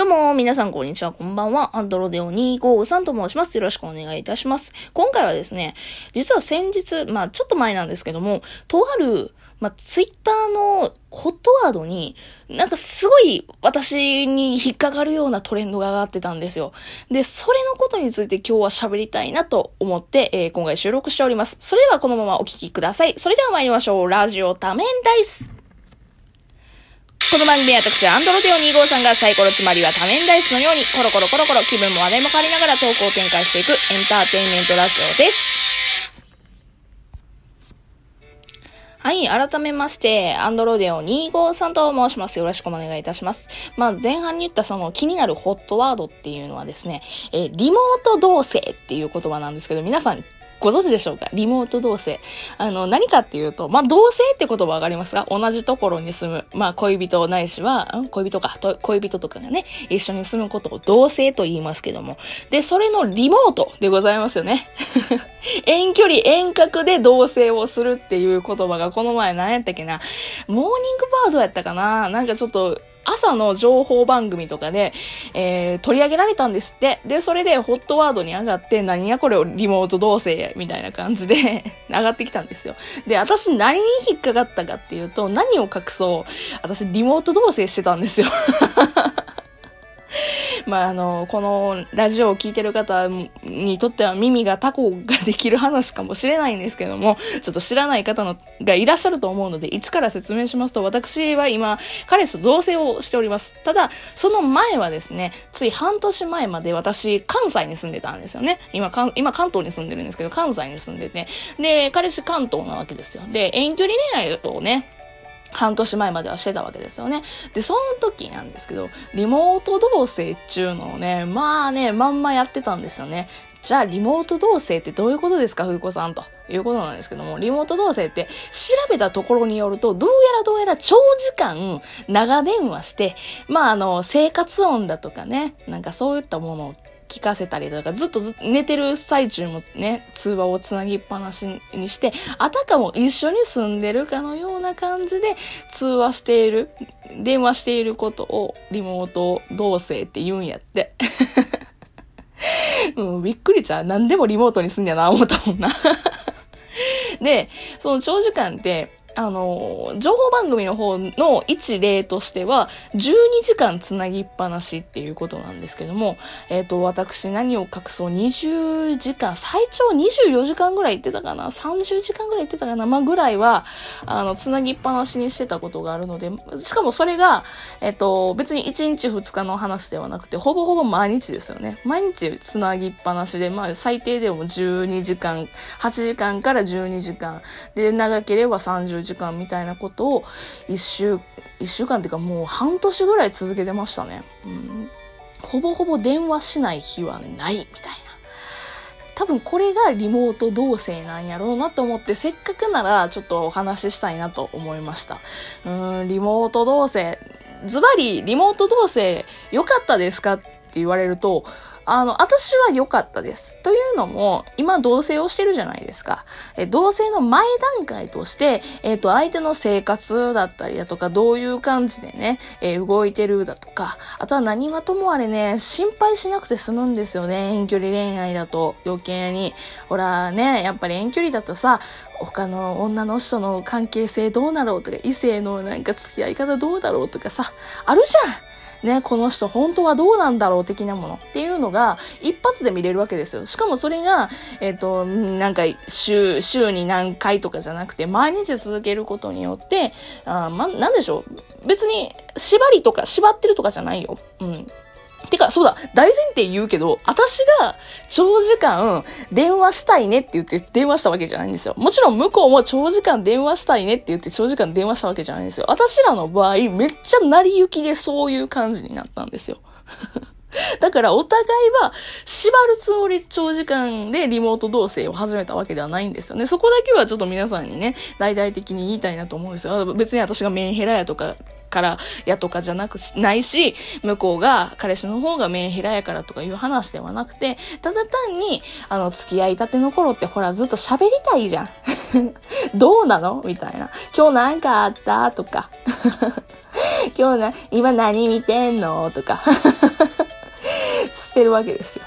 どうも、皆さんこんにちは、こんばんは。アンドロデオ253と申します。よろしくお願いいたします。今回はですね、実は先日、まあちょっと前なんですけども、とある、まあツイッターのホットワードに、なんかすごい私に引っかかるようなトレンドが上がってたんですよ。で、それのことについて今日は喋りたいなと思って、えー、今回収録しております。それではこのままお聞きください。それでは参りましょう。ラジオ多面ダイス。この番組は私、アンドロデオ2号さんがサイコロつまりは多面ダイスのように、コロコロコロコロ気分も話題も変わりながらトークを展開していくエンターテインメントラジオです。はい、改めまして、アンドロデオ253と申します。よろしくお願いいたします。まあ、前半に言ったその気になるホットワードっていうのはですね、えー、リモート同棲っていう言葉なんですけど、皆さんご存知でしょうか？リモート同棲。あの、何かっていうと、まあ、同棲って言葉わかりますか同じところに住む。まあ、恋人ないしは、恋人か、恋人とかがね、一緒に住むことを同棲と言いますけども。で、それのリモートでございますよね。遠距離、遠隔で同棲をするっていう言葉がこの前何やったっけな？モーニングバードやったかな？なんかちょっと、朝の情報番組とかで、えー、取り上げられたんですって。で、それでホットワードに上がって、何やこれをリモート同棲みたいな感じで 上がってきたんですよ。で、私何に引っかかったかっていうと、何を隠そう、私リモート同棲してたんですよまあ、あの、このラジオを聴いてる方にとっては耳がタコができる話かもしれないんですけども、ちょっと知らない方のがいらっしゃると思うので、一から説明しますと、私は今、彼氏と同棲をしております。ただ、その前はですね、つい半年前まで私、関西に住んでたんですよね。今、今関東に住んでるんですけど、関西に住んでて。で、彼氏関東なわけですよ。で、遠距離恋愛をね、半年前まではしてたわけですよね。で、その時なんですけど、リモート同棲っちゅうのをね、まあね、まんまやってたんですよね。じゃあ、リモート同棲ってどういうことですか、冬子さんということなんですけども、リモート同棲って調べたところによると、どうやらどうやら長時間長電話して、まあ、あの、生活音だとかね、なんかそういったものを聞かせたりとか、ずっとず寝てる最中もね、通話をつなぎっぱなしにして、あたかも一緒に住んでるかのような感じで通話している、電話していることをリモート同棲って言うんやって。うん、びっくりちゃう。何でもリモートにすんやな、思ったもんな。で、その長時間って、あの、情報番組の方の一例としては、12時間つなぎっぱなしっていうことなんですけども、えっ、ー、と、私何を隠そう20時間、最長24時間ぐらい行ってたかな ?30 時間ぐらい行ってたかなまあ、ぐらいは、あの、つなぎっぱなしにしてたことがあるので、しかもそれが、えっ、ー、と、別に1日2日の話ではなくて、ほぼほぼ毎日ですよね。毎日つなぎっぱなしで、まあ、最低でも12時間、8時間から12時間。で、長ければ30時間みたいなことを一週、一週間っていうかもう半年ぐらい続けてましたね。うん、ほぼほぼ電話しない日はないみたいな。多分これがリモート同棲なんやろうなと思って、せっかくならちょっとお話ししたいなと思いました。うーん、リモート同棲。ズバリ、リモート同棲良かったですかって言われると、あの、私は良かったです。というのも、今同棲をしてるじゃないですか。え、同棲の前段階として、えっ、ー、と、相手の生活だったりだとか、どういう感じでね、えー、動いてるだとか、あとは何はともあれね、心配しなくて済むんですよね。遠距離恋愛だと余計に。ほらね、やっぱり遠距離だとさ、他の女の人の関係性どうなろうとか、異性のなんか付き合い方どうだろうとかさ、あるじゃんね、この人本当はどうなんだろう的なものっていうのが一発で見れるわけですよ。しかもそれが、えっ、ー、と、なんか週、週に何回とかじゃなくて毎日続けることによって、あま、なんでしょう。別に縛りとか縛ってるとかじゃないよ。うん。てか、そうだ、大前提言うけど、私が長時間電話したいねって言って電話したわけじゃないんですよ。もちろん向こうも長時間電話したいねって言って長時間電話したわけじゃないんですよ。私らの場合、めっちゃ成り行きでそういう感じになったんですよ。だからお互いは縛るつもり長時間でリモート同棲を始めたわけではないんですよね。そこだけはちょっと皆さんにね、大々的に言いたいなと思うんですよ。別に私がメンヘラやとかからやとかじゃなく、ないし、向こうが、彼氏の方がメンヘラやからとかいう話ではなくて、ただ単に、あの、付き合いたての頃ってほら、ずっと喋りたいじゃん。どうなの？みたいな。今日なんかあった？とか。今日な、今何見てんの？とか してるわけですよ。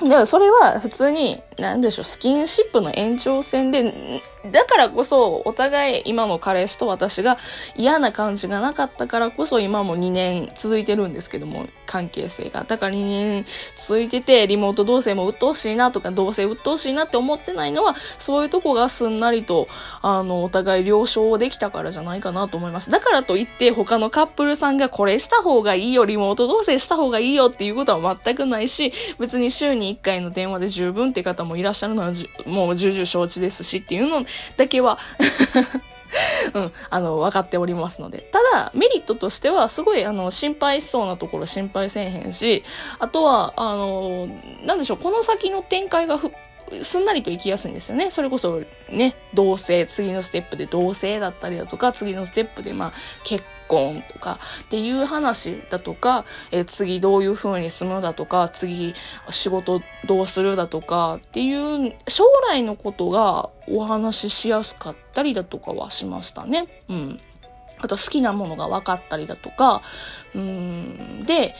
うん。でもそれは普通に、なんでしょう、スキンシップの延長線で、だからこそ、お互い今の彼氏と私が嫌な感じがなかったからこそ、今も2年続いてるんですけども、関係性が。だから2年続いてて、リモート同棲も鬱陶しいなとか、同棲鬱陶しいなって思ってないのは、そういうとこがすんなりと、あの、お互い了承できたからじゃないかなと思います。だからといって、他のカップルさんがこれした方がいいよ、リモート同棲した方がいいよっていうことは全くないし、別に週に1回の電話で十分って方ももいらっしゃるのは、もう重々承知ですしっていうのだけは うん、あの、分かっておりますので。ただ、メリットとしては、すごい、あの、心配しそうなところ心配せえへんし、あとは、あの、なんでしょう、この先の展開がすんなりと行きやすいんですよね。それこそね、同棲、次のステップで同棲だったりだとか、次のステップでまあ結婚とかっていう話だとか、え次どういう風に住むだとか、次仕事どうするだとかっていう将来のことがお話ししやすかったりだとかはしましたね。うん。あと好きなものが分かったりだとか、うん。で、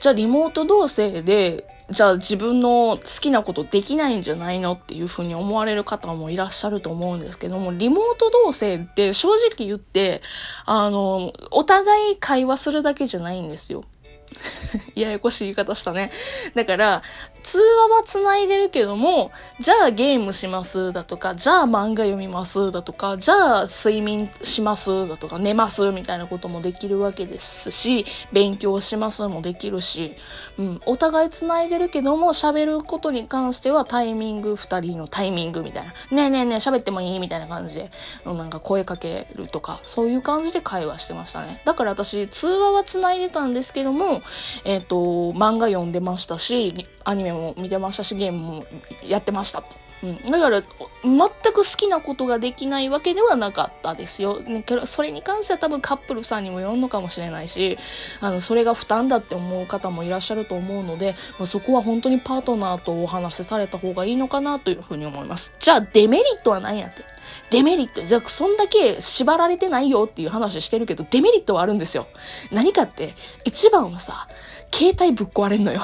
じゃあリモート同棲でじゃあ自分の好きなことできないんじゃないのっていうふうに思われる方もいらっしゃると思うんですけども、リモート同棲って正直言って、あの、お互い会話するだけじゃないんですよ。ややこしい言い方したね。だから、通話は繋いでるけども、じゃあゲームしますだとか、じゃあ漫画読みますだとか、じゃあ睡眠しますだとか、寝ますみたいなこともできるわけですし、勉強しますもできるし、うん、お互い繋いでるけども、喋ることに関してはタイミング、二人のタイミングみたいな、ねえねえねえ喋ってもいいみたいな感じで、なんか声かけるとか、そういう感じで会話してましたね。だから私、通話は繋いでたんですけども、えっ、ー、と、漫画読んでましたし、アニメも見てましたし、ゲームもやってましたと。うん。だから、全く好きなことができないわけではなかったですよ。けど、それに関しては多分カップルさんにもよるのかもしれないし、あの、それが負担だって思う方もいらっしゃると思うので、まあ、そこは本当にパートナーとお話しされた方がいいのかなというふうに思います。じゃあ、デメリットは何やって。デメリット、じゃあ、そんだけ縛られてないよっていう話してるけど、デメリットはあるんですよ。何かって、一番はさ、携帯ぶっ壊れんのよ。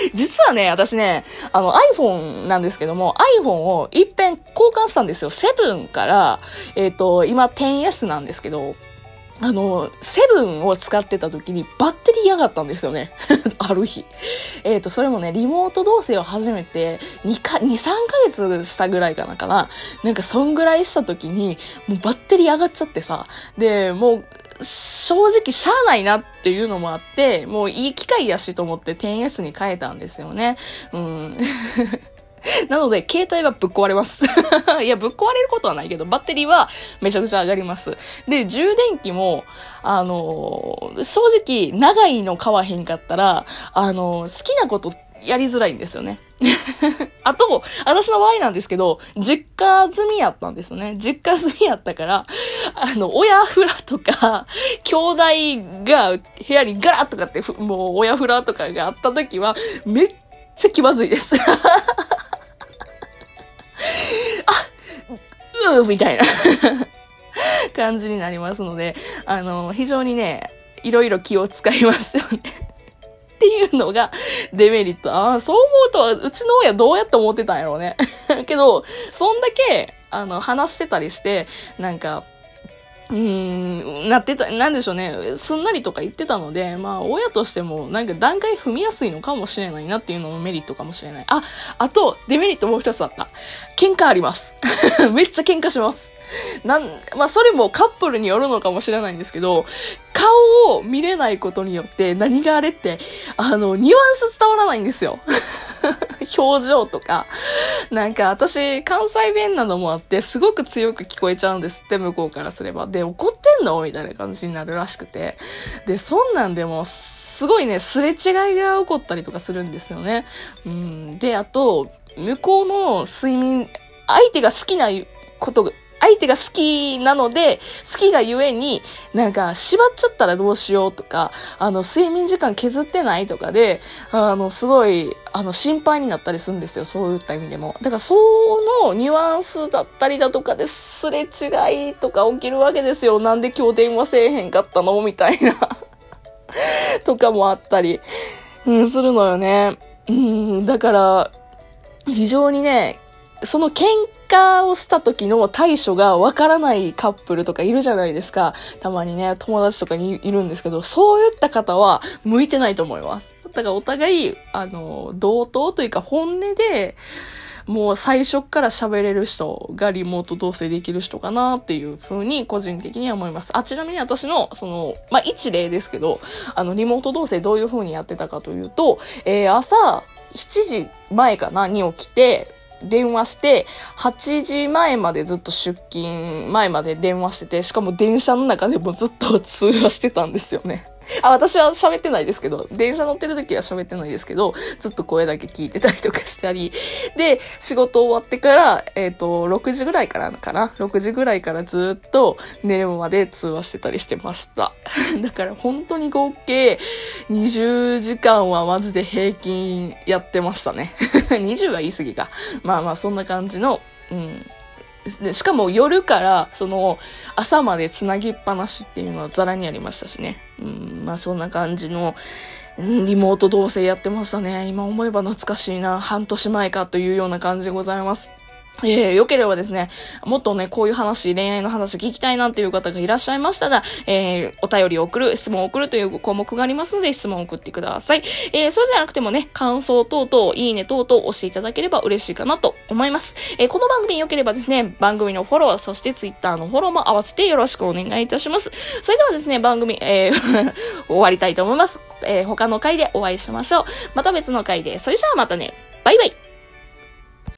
実はね、私ね、あの iPhone なんですけども、iPhone を一遍交換したんですよ。7から、えっ、ー、と、今 10S なんですけど、あの、セブンを使ってた時にバッテリー嫌がったんですよね。ある日。えっ、ー、と、それもね、リモート同棲を始めて2か、2、3ヶ月したぐらいかなかな。なんかそんぐらいした時に、もうバッテリー上がっちゃってさ。で、もう、正直しゃあないなっていうのもあって、もういい機会やしと思って 10S に変えたんですよね。うん。なので、携帯はぶっ壊れます。いや、ぶっ壊れることはないけど、バッテリーはめちゃくちゃ上がります。で、充電器も、あのー、正直、長いの買わへんかったら、あのー、好きなことやりづらいんですよね。あと、私の場合なんですけど、実家済みやったんですね。実家済みやったから、あの、親フラとか、兄弟が部屋にガラッとかって、もう親フラとかがあった時は、めっちゃ気まずいです。あ、うーみたいな感じになりますので、あの、非常にね、いろいろ気を使いますよねっていうのがデメリット。ああ、そう思うと、うちの親どうやって思ってたんやろうね。けど、そんだけ、あの、話してたりして、なんか、うーん、なってた、なんでしょうね。すんなりとか言ってたので、まあ、親としても、なんか段階踏みやすいのかもしれないなっていうのもメリットかもしれない。あ、あと、デメリットもう一つあった。喧嘩あります。めっちゃ喧嘩します。なん、まあ、それもカップルによるのかもしれないんですけど、顔を見れないことによって何があれって、あの、ニュアンス伝わらないんですよ。表情とか。なんか私、関西弁なのもあって、すごく強く聞こえちゃうんですって、向こうからすれば。で、怒ってんの？みたいな感じになるらしくて。で、そんなんでも、すごいね、すれ違いが起こったりとかするんですよね。うん。で、あと、向こうの睡眠、相手が好きなこと相手が好きなので、好きがゆえに、なんか、縛っちゃったらどうしようとか、あの、睡眠時間削ってないとかで、あの、すごい、あの、心配になったりするんですよ。そういった意味でも。だから、そのニュアンスだったりだとかですれ違いとか起きるわけですよ。なんで今日電話せえへんかったの？みたいな とかもあったり、うん、するのよね。うん、だから、非常にね、その喧嘩をした時の対処がわからないカップルとかいるじゃないですか。たまにね、友達とかにいるんですけど、そういった方は向いてないと思います。だからお互い、あの、同等というか本音で、もう最初から喋れる人がリモート同棲できる人かなっていう風に個人的には思います。あ、ちなみに私の、その、まあ、一例ですけど、あの、リモート同棲どういう風にやってたかというと、えー、朝7時前かなに起きて、電話して、8時前までずっと出勤前まで電話してて、しかも電車の中でもずっと通話してたんですよね。あ、私は喋ってないですけど、電車乗ってる時は喋ってないですけど、ずっと声だけ聞いてたりとかしたり、で、仕事終わってから、えっ、ー、と、6時ぐらいからかな ?6 時ぐらいからずっと寝るまで通話してたりしてました。だから本当に合計20時間はマジで平均やってましたね。20は言い過ぎか。まあまあそんな感じの、うん、でしかも夜からその朝まで繋ぎっぱなしっていうのはザラにありましたしね。うん、まあそんな感じの、リモート同棲やってましたね。今思えば懐かしいな。半年前かというような感じでございます。えー、良ければですね、もっとね、こういう話、恋愛の話聞きたいなっていう方がいらっしゃいましたら、えー、お便りを送る、質問を送るという項目がありますので、質問を送ってください。えー、それじゃなくてもね、感想等々、いいね等々押していただければ嬉しいかなと思います。えー、この番組良ければですね、番組のフォロー、そしてツイッターのフォローも合わせてよろしくお願いいたします。それではですね、番組、えー 終わりたいと思います。えー、他の回でお会いしましょう。また別の回で。それじゃあまたね、バイバイ